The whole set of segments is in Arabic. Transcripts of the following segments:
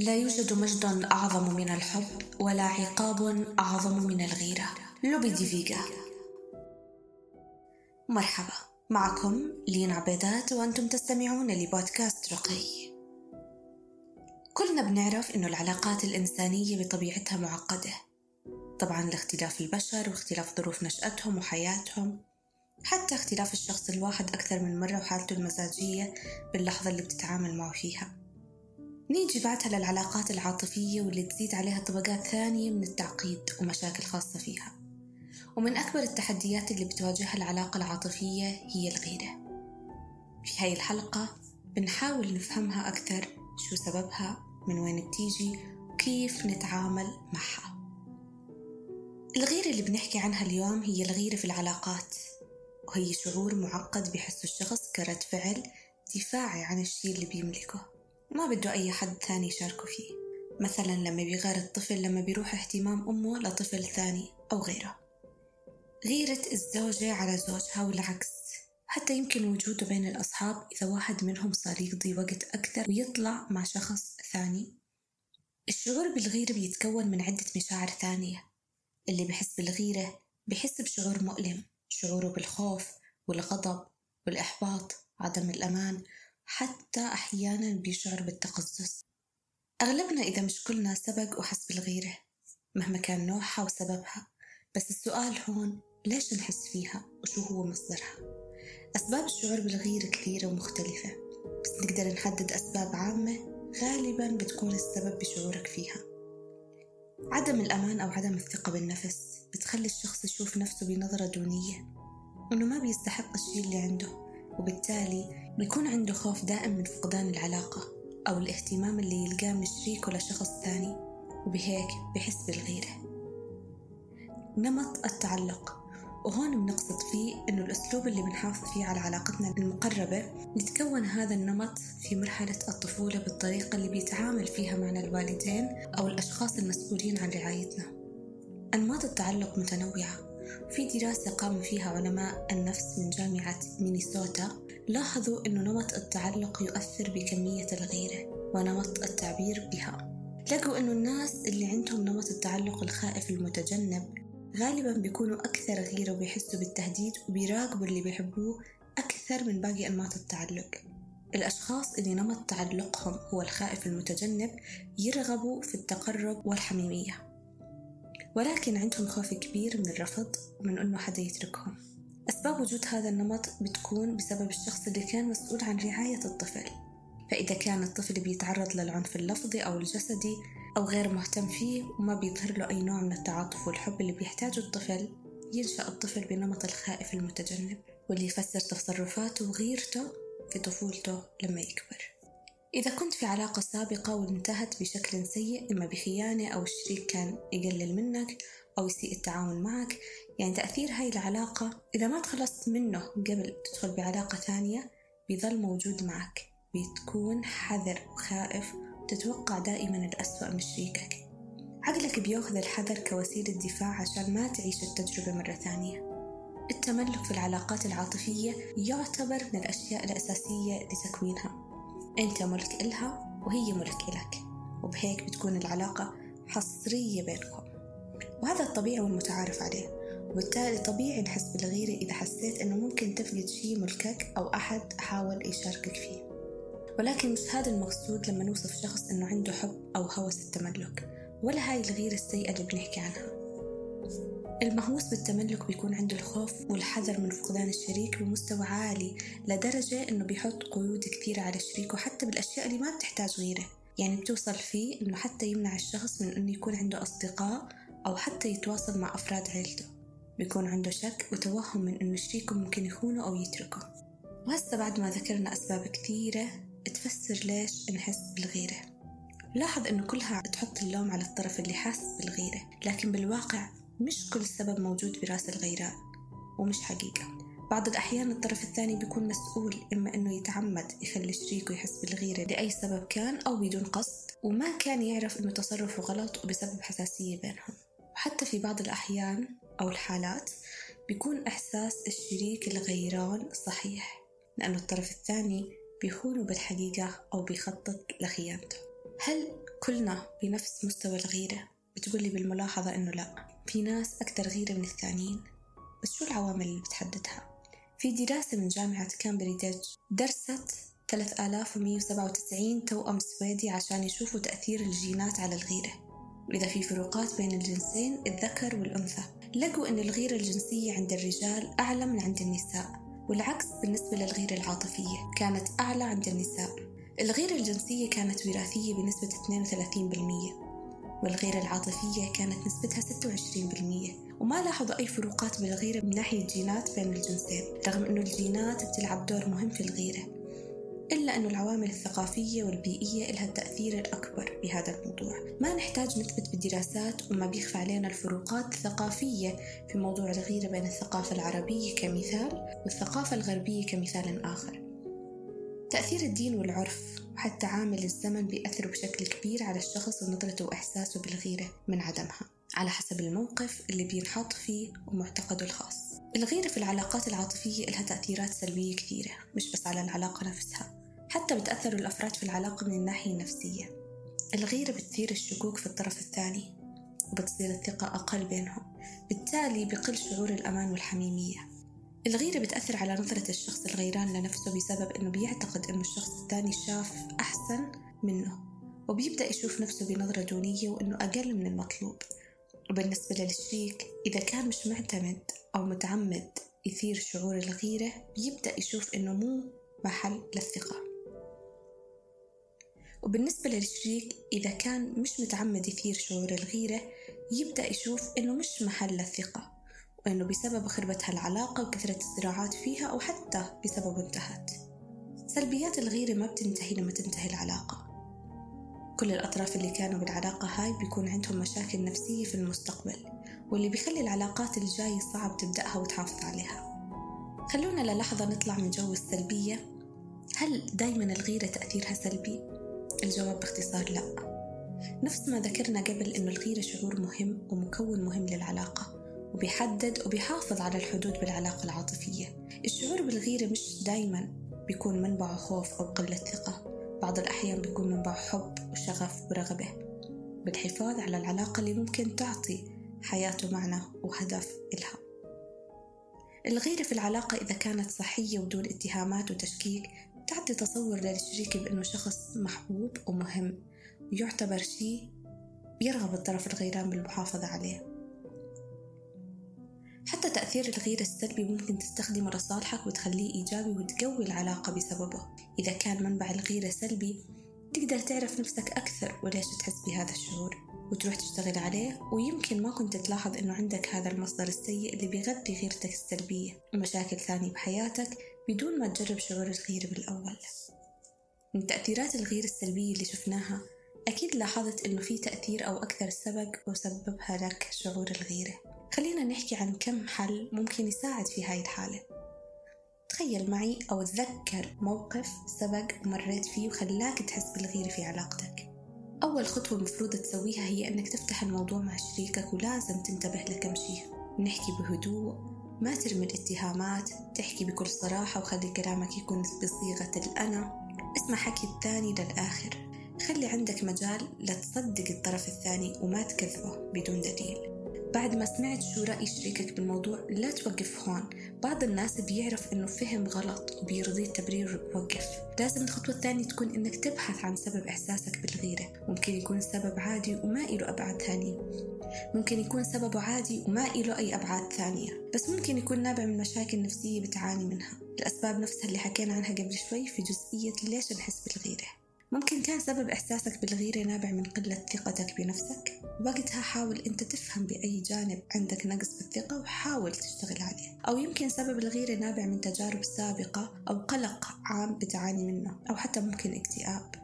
لا يوجد مجد أعظم من الحب ولا عقاب أعظم من الغيرة. لوبي دي فيجا مرحبا. معكم لين عبيدات وأنتم تستمعون لبودكاست رقي. كلنا بنعرف إنه العلاقات الإنسانية بطبيعتها معقدة. طبعا لاختلاف البشر واختلاف ظروف نشأتهم وحياتهم. حتى اختلاف الشخص الواحد أكثر من مرة وحالته المزاجية باللحظة اللي بتتعامل معه فيها. نيجي بعدها للعلاقات العاطفية واللي تزيد عليها طبقات ثانية من التعقيد ومشاكل خاصة فيها. ومن أكبر التحديات اللي بتواجهها العلاقة العاطفية هي الغيرة. في هاي الحلقة بنحاول نفهمها أكثر شو سببها من وين بتيجي وكيف نتعامل معها. الغيرة اللي بنحكي عنها اليوم هي الغيرة في العلاقات وهي شعور معقد بحسه الشخص كرد فعل دفاعي عن الشيء اللي بيملكه. ما بده أي حد ثاني يشاركه فيه. مثلا لما بيغير الطفل لما بيروح اهتمام أمه لطفل ثاني أو غيره. غيرة الزوجة على زوجها والعكس. حتى يمكن وجوده بين الأصحاب إذا واحد منهم صار يقضي وقت أكثر ويطلع مع شخص ثاني. الشعور بالغيرة بيتكون من عدة مشاعر ثانية. اللي بحس بالغيرة بحس بشعور مؤلم. شعوره بالخوف والغضب والإحباط عدم الأمان حتى أحيانا بيشعر بالتقزز أغلبنا إذا مش كلنا سبق وحس بالغيرة مهما كان نوعها وسببها. بس السؤال هون ليش نحس فيها؟ وشو هو مصدرها؟ أسباب الشعور بالغيرة كثيرة ومختلفة بس نقدر نحدد أسباب عامة غالبا بتكون السبب بشعورك فيها. عدم الأمان أو عدم الثقة بالنفس بتخلي الشخص يشوف نفسه بنظرة دونية وإنه ما بيستحق الشيء اللي عنده. وبالتالي بيكون عنده خوف دائم من فقدان العلاقة أو الاهتمام اللي يلقاه من شريكه لشخص ثاني وبهيك بحس بالغيرة. نمط التعلق وهون بنقصد فيه إنه الأسلوب اللي بنحافظ فيه على علاقتنا المقربة يتكون هذا النمط في مرحلة الطفولة بالطريقة اللي بيتعامل فيها معنا الوالدين أو الأشخاص المسؤولين عن رعايتنا. أنماط التعلق متنوعة في دراسة قام فيها علماء النفس من جامعة مينيسوتا لاحظوا أنه نمط التعلق يؤثر بكمية الغيرة ونمط التعبير بها. لقوا أنه الناس اللي عندهم نمط التعلق الخائف المتجنب غالبا بيكونوا أكثر غيرة وبيحسوا بالتهديد وبيراقبوا اللي بيحبوه أكثر من باقي أنماط التعلق. الأشخاص اللي نمط تعلقهم هو الخائف المتجنب يرغبوا في التقرب والحميمية. ولكن عندهم خوف كبير من الرفض ومن أنه حدا يتركهم. أسباب وجود هذا النمط بتكون بسبب الشخص اللي كان مسؤول عن رعاية الطفل. فإذا كان الطفل بيتعرض للعنف اللفظي أو الجسدي أو غير مهتم فيه وما بيظهر له أي نوع من التعاطف والحب اللي بيحتاجه الطفل ينشأ الطفل بنمط الخائف المتجنب واللي يفسر تصرفاته وغيرته في طفولته لما يكبر. إذا كنت في علاقة سابقة وانتهت بشكل سيء إما بخيانة أو الشريك كان يقلل منك أو يسيء التعاون معك يعني تأثير هاي العلاقة إذا ما تخلصت منه قبل تدخل بعلاقة ثانية بيظل موجود معك بتكون حذر وخائف وتتوقع دائما الأسوأ من شريكك. عقلك بيأخذ الحذر كوسيلة دفاع عشان ما تعيش التجربة مرة ثانية. التملك في العلاقات العاطفية يعتبر من الأشياء الأساسية لتكوينها. أنت ملك إلها وهي ملك إلك وبهيك بتكون العلاقة حصرية بينكم. وهذا الطبيعي والمتعارف عليه وبالتالي طبيعي نحس بالغيرة إذا حسيت إنه ممكن تفقد شيء ملكك أو أحد حاول يشاركك فيه. ولكن مش هذا المقصود لما نوصف شخص إنه عنده حب أو هوس التملك ولا هاي الغيرة السيئة اللي بنحكي عنها. المهووس بالتملك بيكون عنده الخوف والحذر من فقدان الشريك بمستوى عالي لدرجة إنه بيحط قيود كثيرة على شريكه حتى بالأشياء اللي ما بتحتاج غيرة. يعني بتوصل فيه إنه حتى يمنع الشخص من إنه يكون عنده أصدقاء أو حتى يتواصل مع أفراد عيلته. بيكون عنده شك وتوهم من إنه شريكه ممكن يخونه أو يتركه. وهسه بعد ما ذكرنا أسباب كثيرة تفسر ليش نحس بالغيرة. لاحظ إنه كلها تحط اللوم على الطرف اللي حاس بالغيرة لكن بالواقع مش كل سبب موجود براس الغيران ومش حقيقة. بعض الأحيان الطرف الثاني بيكون مسؤول إما إنه يتعمد يخلي شريكه يحس بالغيرة لأي سبب كان أو بدون قصد وما كان يعرف إنه تصرفه غلط وبسبب حساسية بينهم. وحتى في بعض الأحيان أو الحالات بيكون إحساس الشريك الغيران صحيح لأنه الطرف الثاني بيخونه بالحقيقة أو بيخطط لخيانته. هل كلنا بنفس مستوى الغيرة؟ بتقولي بالملاحظة إنه لا. في ناس أكثر غيرة من الثانيين بس شو العوامل اللي بتحددها؟ في دراسة من جامعة كامبريدج درست 3197 توأم سويدي عشان يشوفوا تأثير الجينات على الغيرة. وإذا في فروقات بين الجنسين الذكر والأنثى. لقوا أن الغيرة الجنسية عند الرجال أعلى من عند النساء والعكس بالنسبة للغيرة العاطفية كانت أعلى عند النساء. الغيرة الجنسية كانت وراثية بنسبة 32% والغيرة العاطفية كانت نسبتها 26% وما لاحظوا أي فروقات بالغيرة من ناحية الجينات بين الجنسين رغم أنه الجينات بتلعب دور مهم في الغيرة. إلا أن العوامل الثقافية والبيئية لها التأثير الأكبر بهذا الموضوع. ما نحتاج نثبت بالدراسات وما بيخفى علينا الفروقات الثقافية في موضوع الغيرة بين الثقافة العربية كمثال والثقافة الغربية كمثال آخر. تأثير الدين والعرف وحتى عامل الزمن بيأثر بشكل كبير على الشخص ونظرته وإحساسه بالغيرة من عدمها على حسب الموقف اللي بينحط فيه ومعتقده الخاص. الغيرة في العلاقات العاطفية لها تأثيرات سلبية كثيرة مش بس على العلاقة نفسها حتى بتأثر الأفراد في العلاقة من الناحية النفسية. الغيرة بتثير الشكوك في الطرف الثاني وبتصير الثقة أقل بينهم بالتالي بقل شعور الأمان والحميمية. الغيرة بتأثر على نظرة الشخص الغيران لنفسه بسبب أنه بيعتقد أنه الشخص الثاني شاف أحسن منه وبيبدأ يشوف نفسه بنظرة دونية وأنه أقل من المطلوب. وبالنسبة للشريك إذا كان مش معتمد أو متعمد يثير شعور الغيرة بيبدأ يشوف أنه مو محل للثقة. وبالنسبة للشريك إذا كان مش متعمد يثير شعور الغيرة يبدأ يشوف إنه مش محل الثقة وإنه بسبب خربة هالعلاقة وكثرة الصراعات فيها أو حتى بسبب انتهت. سلبيات الغيرة ما بتنتهي لما تنتهي العلاقة. كل الأطراف اللي كانوا بالعلاقة هاي بيكون عندهم مشاكل نفسية في المستقبل واللي بيخلي العلاقات الجاية صعب تبدأها وتحافظ عليها. خلونا للحظة نطلع من جو السلبية. هل دايما الغيرة تأثيرها سلبي؟ الجواب باختصار لا. نفس ما ذكرنا قبل أنه الغيرة شعور مهم ومكون مهم للعلاقة. وبيحدد وبيحافظ على الحدود بالعلاقة العاطفية. الشعور بالغيرة مش دايما بيكون منبعه خوف أو قلة ثقة. بعض الأحيان بيكون منبعه حب وشغف ورغبة. بالحفاظ على العلاقة اللي ممكن تعطي حياته معنى وهدف إلها. الغيرة في العلاقة إذا كانت صحية ودون اتهامات وتشكيك تعطي تصور للشريك بأنه شخص محبوب ومهم. ويعتبر شيء يرغب الطرف الغيران بالمحافظة عليه. تأثير الغيرة السلبي ممكن تستخدمه لصالحك وتخليه إيجابي وتقوي العلاقة بسببه. إذا كان منبع الغيرة سلبي تقدر تعرف نفسك أكثر وليش تحس بهذا الشعور وتروح تشتغل عليه. ويمكن ما كنت تلاحظ أنه عندك هذا المصدر السيء اللي بيغذي غيرتك السلبية. ومشاكل ثانية بحياتك بدون ما تجرب شعور الغيرة بالأول. من تأثيرات الغيرة السلبية اللي شفناها أكيد لاحظت إنه في تأثير أو أكثر سبق وسببها لك شعور الغيرة. خلينا نحكي عن كم حل ممكن يساعد في هاي الحالة. تخيل معي أو تذكر موقف سبق ومريت فيه وخلاك تحس بالغيرة في علاقتك. أول خطوة مفروض تسويها هي أنك تفتح الموضوع مع شريكك ولازم تنتبه لكم شيء. نحكي بهدوء ما ترمي الاتهامات تحكي بكل صراحة وخلي كلامك يكون بصيغة الأنا. اسمع حكي الثاني للآخر. خلي عندك مجال لتصدق الطرف الثاني وما تكذبه بدون دليل. بعد ما سمعت شو رأي شريكك بالموضوع لا توقف هون. بعض الناس بيعرف إنه فهم غلط وبيرضيه التبرير ويوقف لازم الخطوة الثانية تكون إنك تبحث عن سبب إحساسك بالغيرة. ممكن يكون السبب عادي وما له أبعاد ثانية. ممكن يكون سببه عادي وما له أي أبعاد ثانية. بس ممكن يكون نابع من مشاكل نفسية بتعاني منها. الأسباب نفسها اللي حكينا عنها قبل شوي في جزئية ليش نحس بالغيرة. ممكن كان سبب إحساسك بالغيرة نابع من قلة ثقتك بنفسك؟ وقتها حاول أنت تفهم بأي جانب عندك نقص بالثقة وحاول تشتغل عليه. أو يمكن سبب الغيرة نابع من تجارب سابقة أو قلق عام بتعاني منه أو حتى ممكن اكتئاب.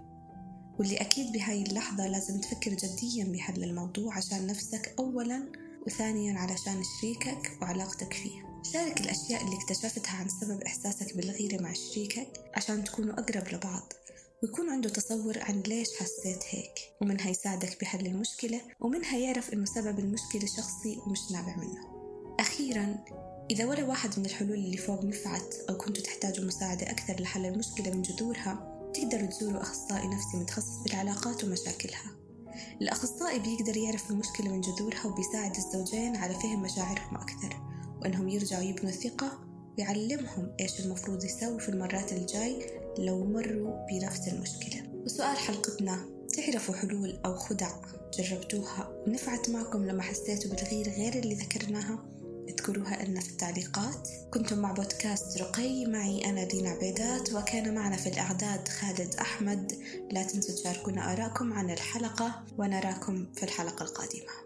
واللي أكيد بهاي اللحظة لازم تفكر جديا بحل الموضوع عشان نفسك أولا وثانيا علشان شريكك وعلاقتك فيه. شارك الأشياء اللي اكتشفتها عن سبب إحساسك بالغيرة مع شريكك عشان تكونوا أقرب لبعض. ويكون عنده تصور عن ليش حسيت هيك ومنها يساعدك بحل المشكلة ومنها يعرف إنه سبب المشكلة شخصي ومش نابع منه. أخيرا إذا ولا واحد من الحلول اللي فوق نفعت أو كنتوا تحتاجوا مساعدة أكثر لحل المشكلة من جذورها تقدروا تزوروا أخصائي نفسي متخصص بالعلاقات ومشاكلها. الأخصائي بيقدر يعرف المشكلة من جذورها وبيساعد الزوجين على فهم مشاعرهم أكثر وإنهم يرجعوا يبنوا الثقة ويعلمهم إيش المفروض يسووا في المرات الجاي لو مروا بنفس المشكلة. وسؤال حلقتنا تعرفوا حلول أو خدع جربتوها؟ ونفعت معكم لما حسيتوا بالغير غير اللي ذكرناها؟ اذكروها لنا في التعليقات. كنتم مع بودكاست رقي معي أنا دينا عبيدات وكان معنا في الإعداد خالد أحمد. لا تنسوا تشاركونا آراءكم عن الحلقة ونراكم في الحلقة القادمة.